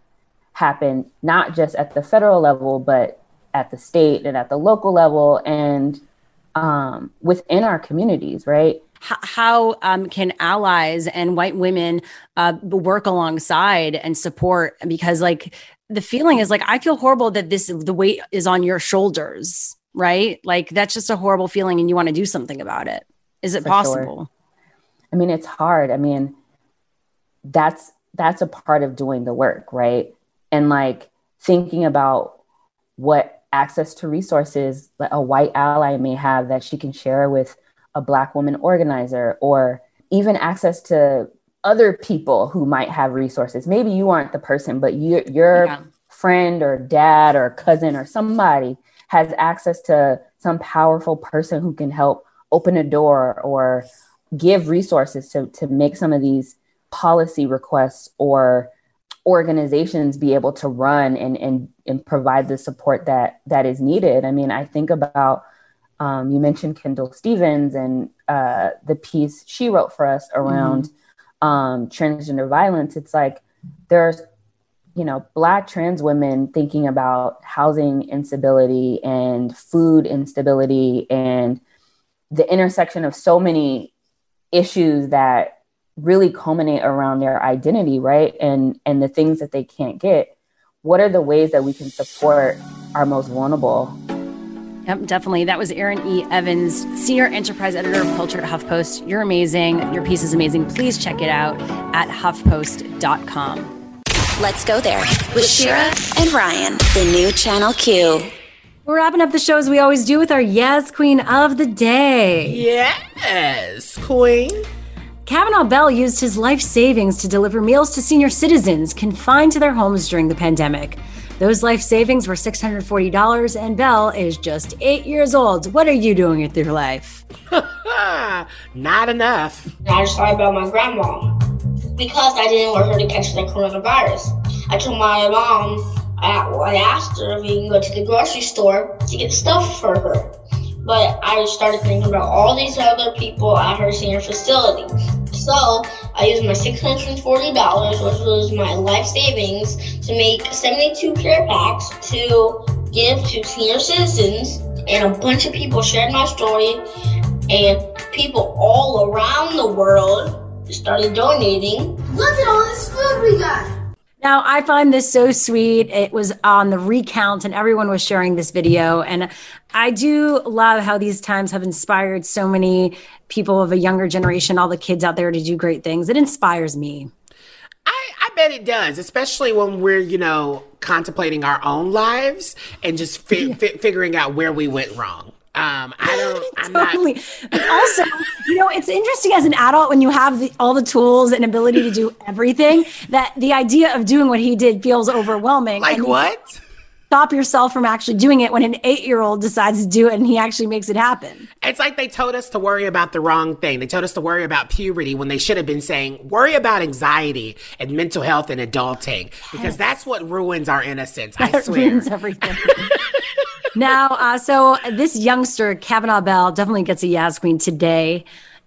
happen not just at the federal level, but at the state and at the local level and um, within our communities, right? How um, can allies and white women uh, work alongside and support? Because like the feeling is like I feel horrible that this the weight is on your shoulders right? Like that's just a horrible feeling and you want to do something about it. Is it For possible? Sure. I mean, it's hard. I mean, that's that's a part of doing the work, right? And like thinking about what access to resources that a white ally may have that she can share with a black woman organizer or even access to other people who might have resources. Maybe you aren't the person, but you, your yeah. friend or dad or cousin or somebody has access to some powerful person who can help open a door or give resources to, to make some of these policy requests or organizations be able to run and, and, and provide the support that that is needed. I mean, I think about um, you mentioned Kendall Stevens and uh, the piece she wrote for us around mm-hmm. um, transgender violence. It's like there's, you know, Black trans women thinking about housing instability and food instability and the intersection of so many issues that really culminate around their identity, right? And and the things that they can't get. What are the ways that we can support our most vulnerable? Yep, definitely. That was Erin E. Evans, Senior Enterprise Editor of Culture at HuffPost. You're amazing. Your piece is amazing. Please check it out at huffpost.com. Let's go there with Shira and Ryan, the new Channel Q. We're wrapping up the show as we always do with our Yes Queen of the Day. Yes, Queen. Cavanaugh Bell used his life savings to deliver meals to senior citizens confined to their homes during the pandemic. Those life savings were $640, and Bell is just eight years old. What are you doing with your life? Not enough. I just thought about my grandma because I didn't want her to catch the coronavirus. I told my mom, I, asked her if we can go to the grocery store to get stuff for her. But I started thinking about all these other people at her senior facility. So I used my $640, which was my life savings, to make 72 care packs to give to senior citizens. And a bunch of people shared my story, and people all around the world started donating. Look at all this food we got! Now, I find this so sweet. It was on the recount, and everyone was sharing this video. And I do love how these times have inspired so many people of a younger generation, all the kids out there to do great things. It inspires me. I, I bet it does, especially when we're, you know, contemplating our own lives and just fi- fi- figuring out where we went wrong. Um, I don't. I'm totally. Not... But also, you know, it's interesting as an adult when you have the, all the tools and ability to do everything. That the idea of doing what he did feels overwhelming. Like what? Stop yourself from actually doing it when an eight-year-old decides to do it and he actually makes it happen. It's like they told us to worry about the wrong thing. They told us to worry about puberty when they should have been saying worry about anxiety and mental health and adulting because that's what ruins our innocence. That I swear. Ruins everything. Now, uh, so this youngster, Cavanaugh Bell, definitely gets a Yas Queen today.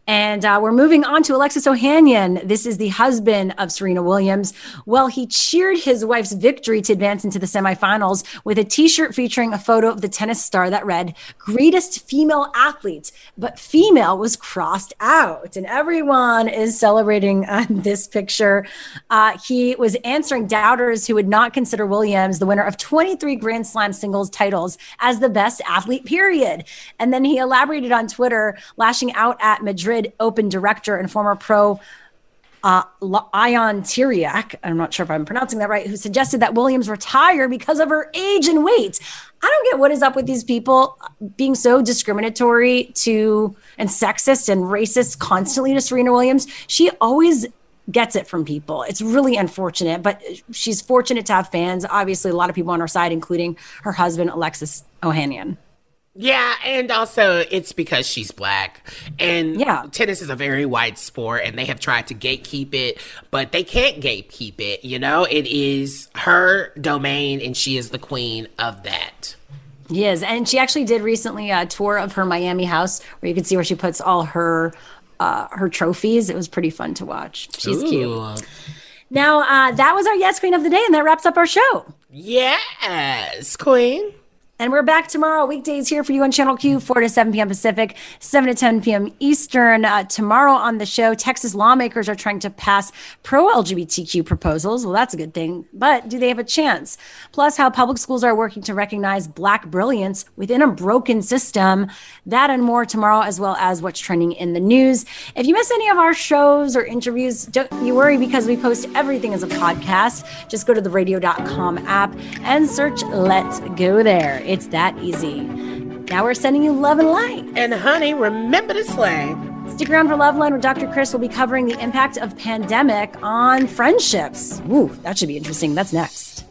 And uh, we're moving on to Alexis Ohanian. This is the husband of Serena Williams. Well, he cheered his wife's victory to advance into the semifinals with a t shirt featuring a photo of the tennis star that read, Greatest female athlete. But female was crossed out. And everyone is celebrating on this picture. Uh, he was answering doubters who would not consider Williams the winner of 23 Grand Slam singles titles as the best athlete, period. And then he elaborated on Twitter, lashing out at Madrid Madrid Open director and former pro uh, Ion Tiriac, I'm not sure if I'm pronouncing that right, who suggested that Williams retire because of her age and weight. I don't get what is up with these people being so discriminatory to and sexist and racist constantly to Serena Williams. She always gets it from people. It's really unfortunate, but she's fortunate to have fans. Obviously, a lot of people on her side, including her husband, Alexis Ohanian. Yeah, and also it's because she's black. And yeah. tennis is a very white sport and they have tried to gatekeep it, but they can't gatekeep it, you know? It is her domain and she is the queen of that. Yes, and she actually did recently a tour of her Miami house where you can see where she puts all her uh, her trophies. It was pretty fun to watch. She's Ooh. cute. Now, uh, that was our Yes Queen of the Day, and that wraps up our show. Yes, Queen. And we're back tomorrow, weekdays here for you on Channel Q, 4 to 7 p.m. Pacific, 7 to 10 p.m. Eastern. Uh, tomorrow on the show, Texas lawmakers are trying to pass pro LGBTQ proposals. Well, that's a good thing, but do they have a chance? Plus, how public schools are working to recognize Black brilliance within a broken system. That and more tomorrow, as well as what's trending in the news. If you miss any of our shows or interviews, don't you worry because we post everything as a podcast. Just go to the radio.com app and search Let's Go There. It's that easy. Now we're sending you love and light. And honey, remember to slay. Stick around for Love Loveline where Dr. Chris will be covering the impact of pandemic on friendships. Ooh, that should be interesting. That's next.